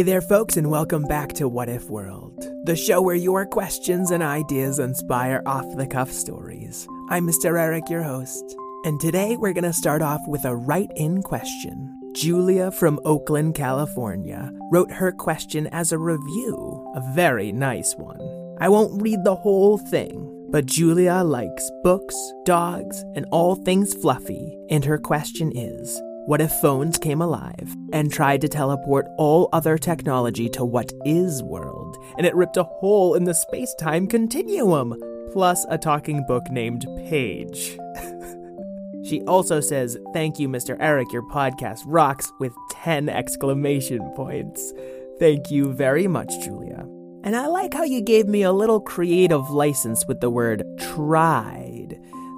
Hey there, folks, and welcome back to What If World, the show where your questions and ideas inspire off the cuff stories. I'm Mr. Eric, your host, and today we're going to start off with a write in question. Julia from Oakland, California, wrote her question as a review, a very nice one. I won't read the whole thing, but Julia likes books, dogs, and all things fluffy, and her question is what if phones came alive and tried to teleport all other technology to what is world, and it ripped a hole in the space time continuum, plus a talking book named Paige? she also says, Thank you, Mr. Eric, your podcast rocks, with 10 exclamation points. Thank you very much, Julia. And I like how you gave me a little creative license with the word tried.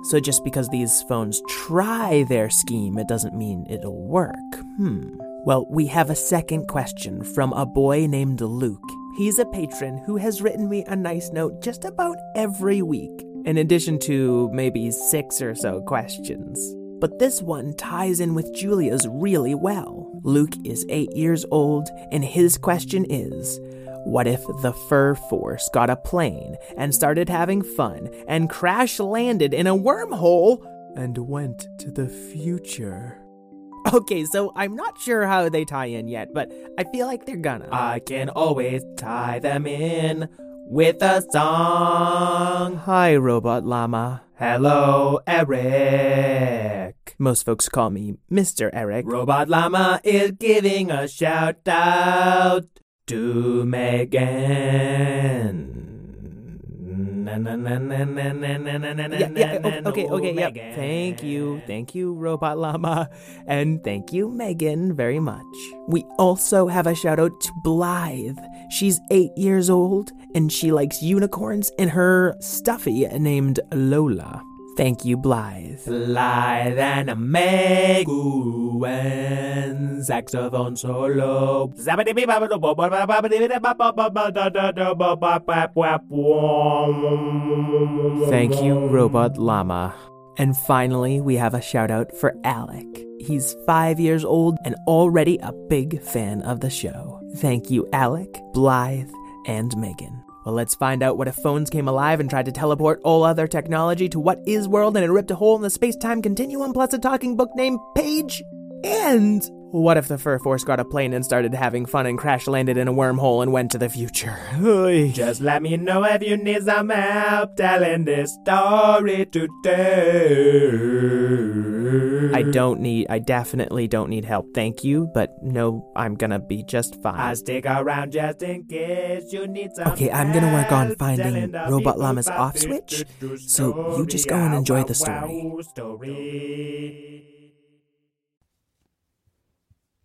So just because these phones try their scheme, it doesn't mean it'll work. Hmm. Well, we have a second question from a boy named Luke. He's a patron who has written me a nice note just about every week, in addition to maybe six or so questions. But this one ties in with Julia's really well. Luke is eight years old, and his question is what if the Fur Force got a plane and started having fun and crash landed in a wormhole and went to the future? Okay, so I'm not sure how they tie in yet, but I feel like they're gonna. I can always tie them in with a song. Hi, Robot Llama. Hello, Eric. Most folks call me Mr. Eric. Robot Llama is giving a shout out to Megan. Yeah, okay, okay, yeah. Thank you, thank you, Robot Llama, and thank you, Megan, very much. We also have a shout out to Blythe. She's eight years old, and she likes unicorns and her stuffy named Lola. Thank you, Blythe. Blythe and a Megan, saxophone solo. Thank you, Robot Llama. And finally, we have a shout out for Alec. He's five years old and already a big fan of the show. Thank you, Alec, Blythe, and Megan. Well, let's find out what if phones came alive and tried to teleport all other technology to what is world and it ripped a hole in the space time continuum plus a talking book named Page? And what if the Fur Force got a plane and started having fun and crash landed in a wormhole and went to the future? Just let me know if you need some help telling this story today. I don't need, I definitely don't need help, thank you, but no, I'm gonna be just fine. I stick around just in case you need some Okay, I'm gonna work on finding Robot Llama's off switch, so you just go and enjoy the story.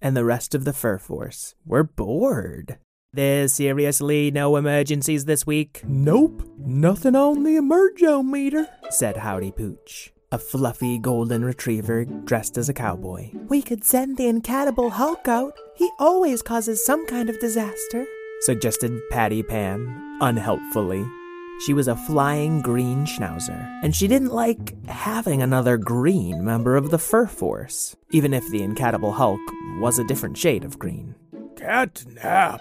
and the rest of the Fur Force were bored. There's seriously no emergencies this week? Nope, nothing on the emergometer, said Howdy Pooch, a fluffy golden retriever dressed as a cowboy. We could send the incatible Hulk out. He always causes some kind of disaster, suggested Patty Pan, unhelpfully. She was a flying green schnauzer, and she didn't like having another green member of the fur force, even if the incatible Hulk was a different shade of green. Cat nap,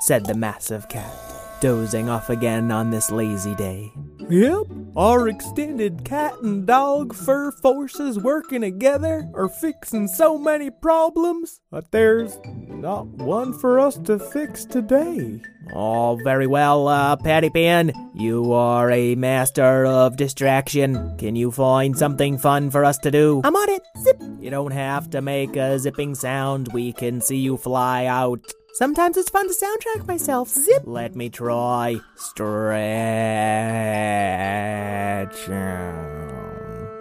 said the massive cat, dozing off again on this lazy day. Yep, our extended cat and dog fur forces working together are fixing so many problems, but there's not one for us to fix today. Oh, very well, uh, Patty Pan. You are a master of distraction. Can you find something fun for us to do? I'm on it. Zip. You don't have to make a zipping sound. We can see you fly out. Sometimes it's fun to soundtrack myself. Zip. Let me try. Stretch.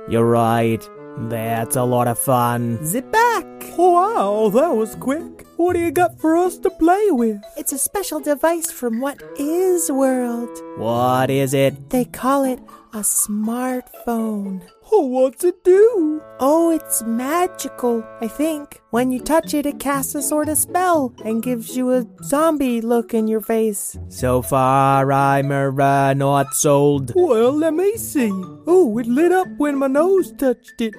You're right. That's a lot of fun. Zip back. Wow, that was quick. What do you got for us to play with? It's a special device from What Is World. What is it? They call it a smartphone. Oh, what's it do? Oh, it's magical, I think. When you touch it, it casts a sort of spell and gives you a zombie look in your face. So far, I'm uh, not sold. Well, let me see. Oh, it lit up when my nose touched it.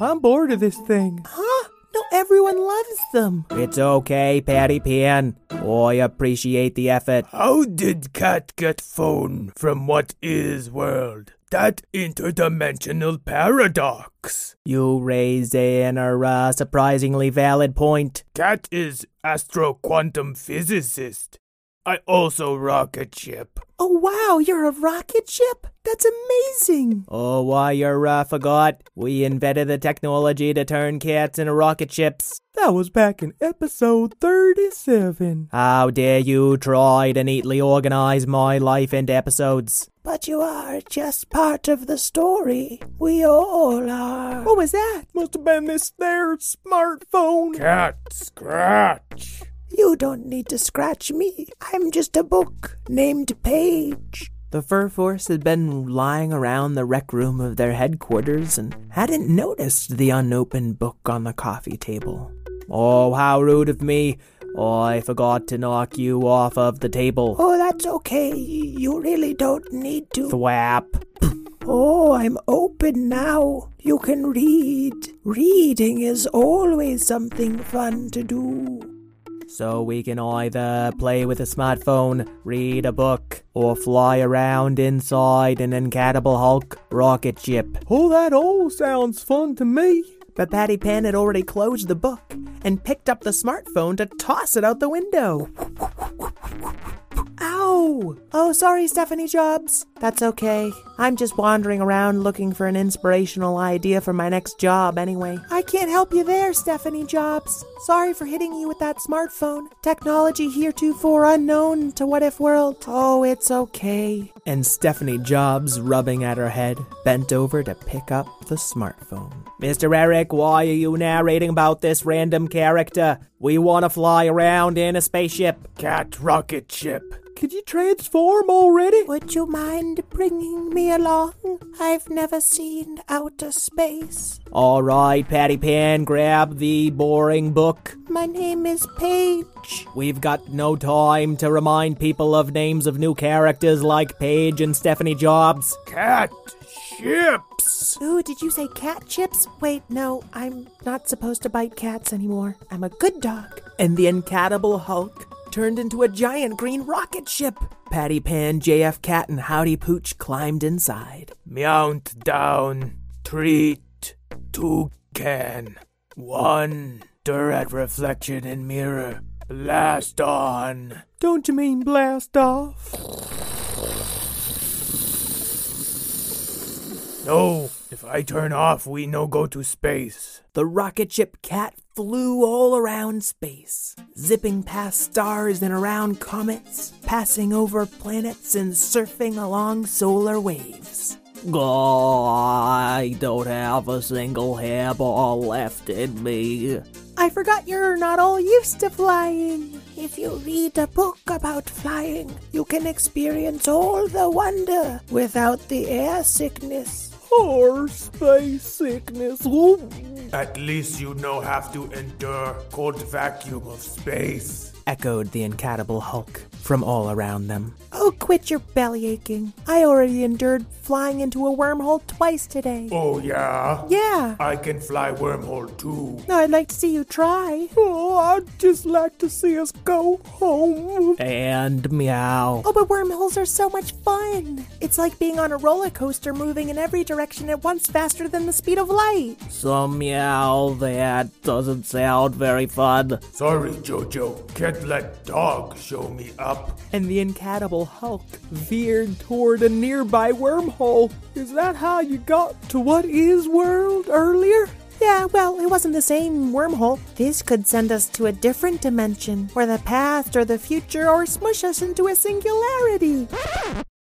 I'm bored of this thing. Huh? No, everyone loves them. It's okay, Patty Pan. I appreciate the effort. How did Cat get phone from what is world? That interdimensional paradox. You raise an uh, surprisingly valid point. Cat is astro quantum physicist. I also rocket ship. Oh, wow, you're a rocket ship? That's amazing. Oh, why, you're, uh, forgot. We invented the technology to turn cats into rocket ships. That was back in episode 37. How dare you try to neatly organize my life into episodes? But you are just part of the story. We all are. What was that? Must have been this there smartphone. Cat scratch. You don't need to scratch me. I'm just a book named Page. The Fur Force had been lying around the rec room of their headquarters and hadn't noticed the unopened book on the coffee table. Oh, how rude of me. Oh, I forgot to knock you off of the table. Oh, that's okay. You really don't need to. Thwap. Oh, I'm open now. You can read. Reading is always something fun to do. So we can either play with a smartphone, read a book, or fly around inside an incatible Hulk rocket ship. Oh, that all sounds fun to me. But Patty Pan had already closed the book and picked up the smartphone to toss it out the window. Ow! Oh, sorry, Stephanie Jobs. That's okay. I'm just wandering around looking for an inspirational idea for my next job anyway. I can't help you there, Stephanie Jobs. Sorry for hitting you with that smartphone. Technology heretofore unknown to What If World. Oh, it's okay. And Stephanie Jobs, rubbing at her head, bent over to pick up the smartphone. Mr. Eric, why are you narrating about this random character? We want to fly around in a spaceship. Cat rocket ship. Could you transform already? Would you mind bringing me along? I've never seen outer space. All right, Patty Pan, grab the boring book. My name is Paige. We've got no time to remind people of names of new characters like Paige and Stephanie Jobs. Cat ships. Ooh, did you say cat chips? Wait, no, I'm not supposed to bite cats anymore. I'm a good dog. And the incatible Hulk turned into a giant green rocket ship. Patty Pan, JF Cat, and Howdy Pooch climbed inside. Mount down. Treat. Toucan. One. Direct reflection in mirror. Blast on. Don't you mean blast off? No, if I turn off, we no go to space. The rocket ship Cat flew all around space, zipping past stars and around comets, passing over planets and surfing along solar waves. Oh, I don't have a single hairball left in me. I forgot you're not all used to flying. If you read a book about flying, you can experience all the wonder without the air sickness. Or space sickness. At least you no have to endure cold vacuum of space. Echoed the incatible Hulk from all around them. Oh, quit your belly aching. I already endured flying into a wormhole twice today. Oh, yeah? Yeah. I can fly wormhole too. No, I'd like to see you try. Oh, I'd just like to see us go home. And meow. Oh, but wormholes are so much fun. It's like being on a roller coaster moving in every direction at once faster than the speed of light. So meow, that doesn't sound very fun. Sorry, Jojo. Can't let dog show me up. And the incatible Hulk veered toward a nearby wormhole. Is that how you got to what is world earlier? Yeah, well, it wasn't the same wormhole. This could send us to a different dimension, or the past, or the future, or smush us into a singularity.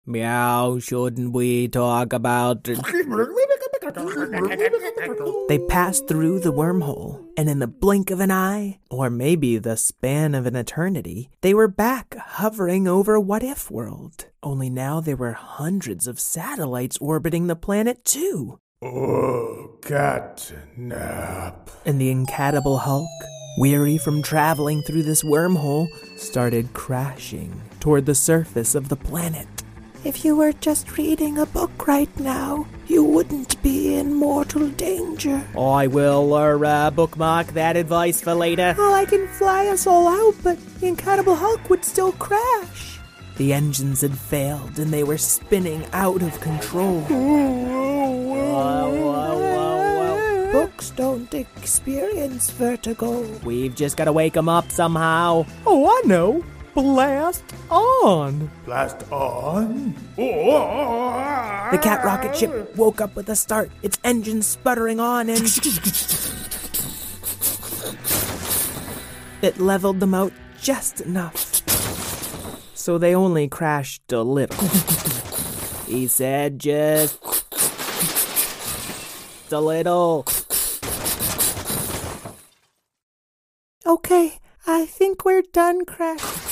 Meow, shouldn't we talk about. They passed through the wormhole, and in the blink of an eye, or maybe the span of an eternity, they were back hovering over What If World. Only now there were hundreds of satellites orbiting the planet, too. Oh, cat nap. And the incatible Hulk, weary from traveling through this wormhole, started crashing toward the surface of the planet. If you were just reading a book right now, you wouldn't be in mortal danger. I will uh, bookmark that advice for later. Oh, I can fly us all out, but the Incatible Hulk would still crash. The engines had failed and they were spinning out of control. Books don't experience vertigo. We've just got to wake him up somehow. Oh, I know. Blast on. Blast on? Oh, The cat rocket ship woke up with a start, its engines sputtering on, and it leveled them out just enough. So they only crashed a little. He said just a little. Okay, I think we're done crashing.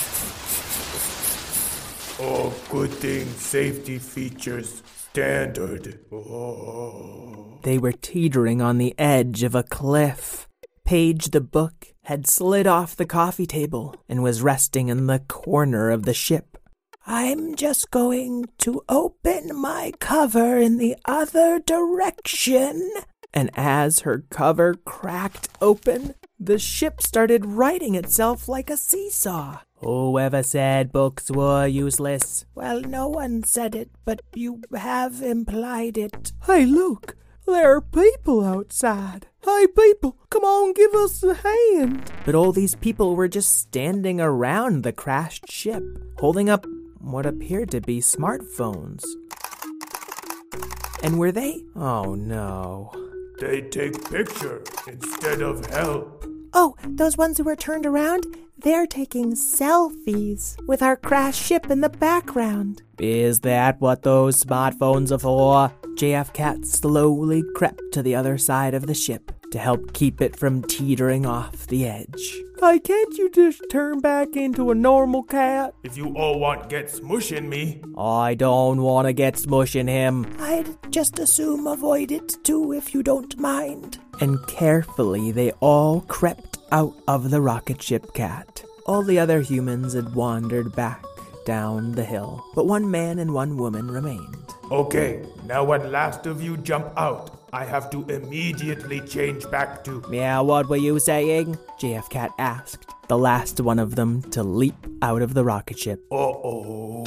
Oh, good thing safety features standard. They were teetering on the edge of a cliff. Paige the book had slid off the coffee table and was resting in the corner of the ship. I'm just going to open my cover in the other direction. And as her cover cracked open, the ship started righting itself like a seesaw. Whoever said books were useless? Well, no one said it, but you have implied it. Hey, look, there are people outside. Hey, people, come on, give us a hand. But all these people were just standing around the crashed ship, holding up what appeared to be smartphones. And were they? Oh no. They take picture instead of help. Oh, those ones who were turned around? They're taking selfies with our crashed ship in the background. Is that what those smartphones are for? JF Cat slowly crept to the other side of the ship to help keep it from teetering off the edge. Why can't you just turn back into a normal cat? If you all want get smushing me, I don't want to get smushing him. I'd just assume avoid it too if you don't mind. And carefully they all crept out of the rocket ship cat. All the other humans had wandered back down the hill, but one man and one woman remained. okay, now when last of you jump out, I have to immediately change back to. Yeah, what were you saying? JF Cat asked, the last one of them to leap out of the rocket ship. Uh oh.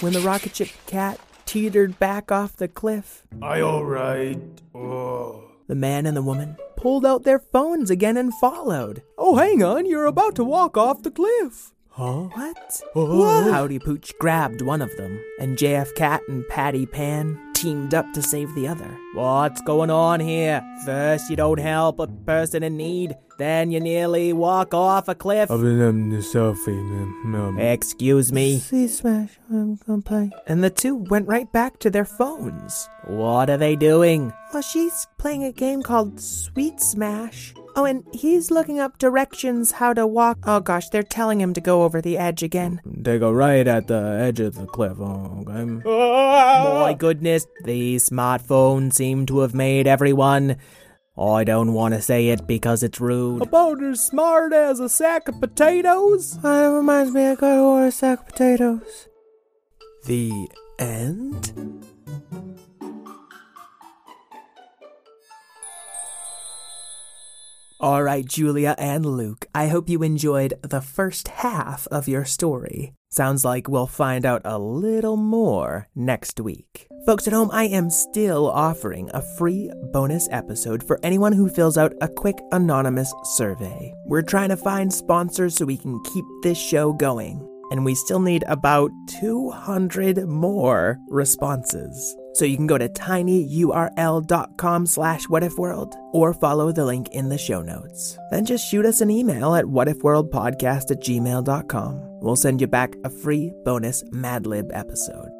When the rocket ship cat teetered back off the cliff, I alright. Oh. The man and the woman pulled out their phones again and followed. Oh, hang on, you're about to walk off the cliff. Huh? What? What? Howdy Pooch grabbed one of them, and JF Cat and Patty Pan teamed up to save the other. What's going on here? First, you don't help a person in need, then you nearly walk off a cliff. Excuse me. See Smash, um, I'm gonna play. And the two went right back to their phones. What are they doing? Well, she's playing a game called Sweet Smash. Oh, and he's looking up directions how to walk. Oh gosh, they're telling him to go over the edge again. They go right at the edge of the cliff. Oh, okay. My goodness, these smartphones seem to have made everyone. I don't want to say it because it's rude. About as smart as a sack of potatoes? Uh, it reminds me, I got to order a sack of potatoes. The end? All right, Julia and Luke, I hope you enjoyed the first half of your story. Sounds like we'll find out a little more next week. Folks at home, I am still offering a free bonus episode for anyone who fills out a quick anonymous survey. We're trying to find sponsors so we can keep this show going, and we still need about 200 more responses. So you can go to tinyurl.com slash whatifworld or follow the link in the show notes. Then just shoot us an email at whatifworldpodcast at gmail.com. We'll send you back a free bonus Madlib episode.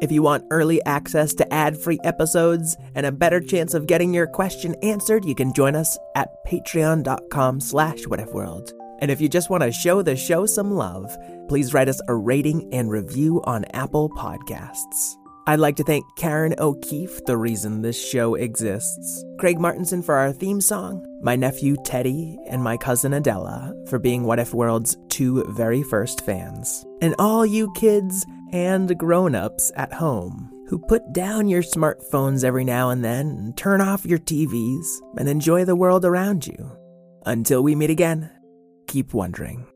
If you want early access to ad-free episodes and a better chance of getting your question answered, you can join us at patreon.com slash whatifworld. And if you just want to show the show some love, please write us a rating and review on Apple Podcasts. I'd like to thank Karen O'Keeffe, the reason this show exists, Craig Martinson for our theme song, my nephew Teddy, and my cousin Adela for being What If World's two very first fans, and all you kids and grown ups at home who put down your smartphones every now and then and turn off your TVs and enjoy the world around you. Until we meet again, keep wondering.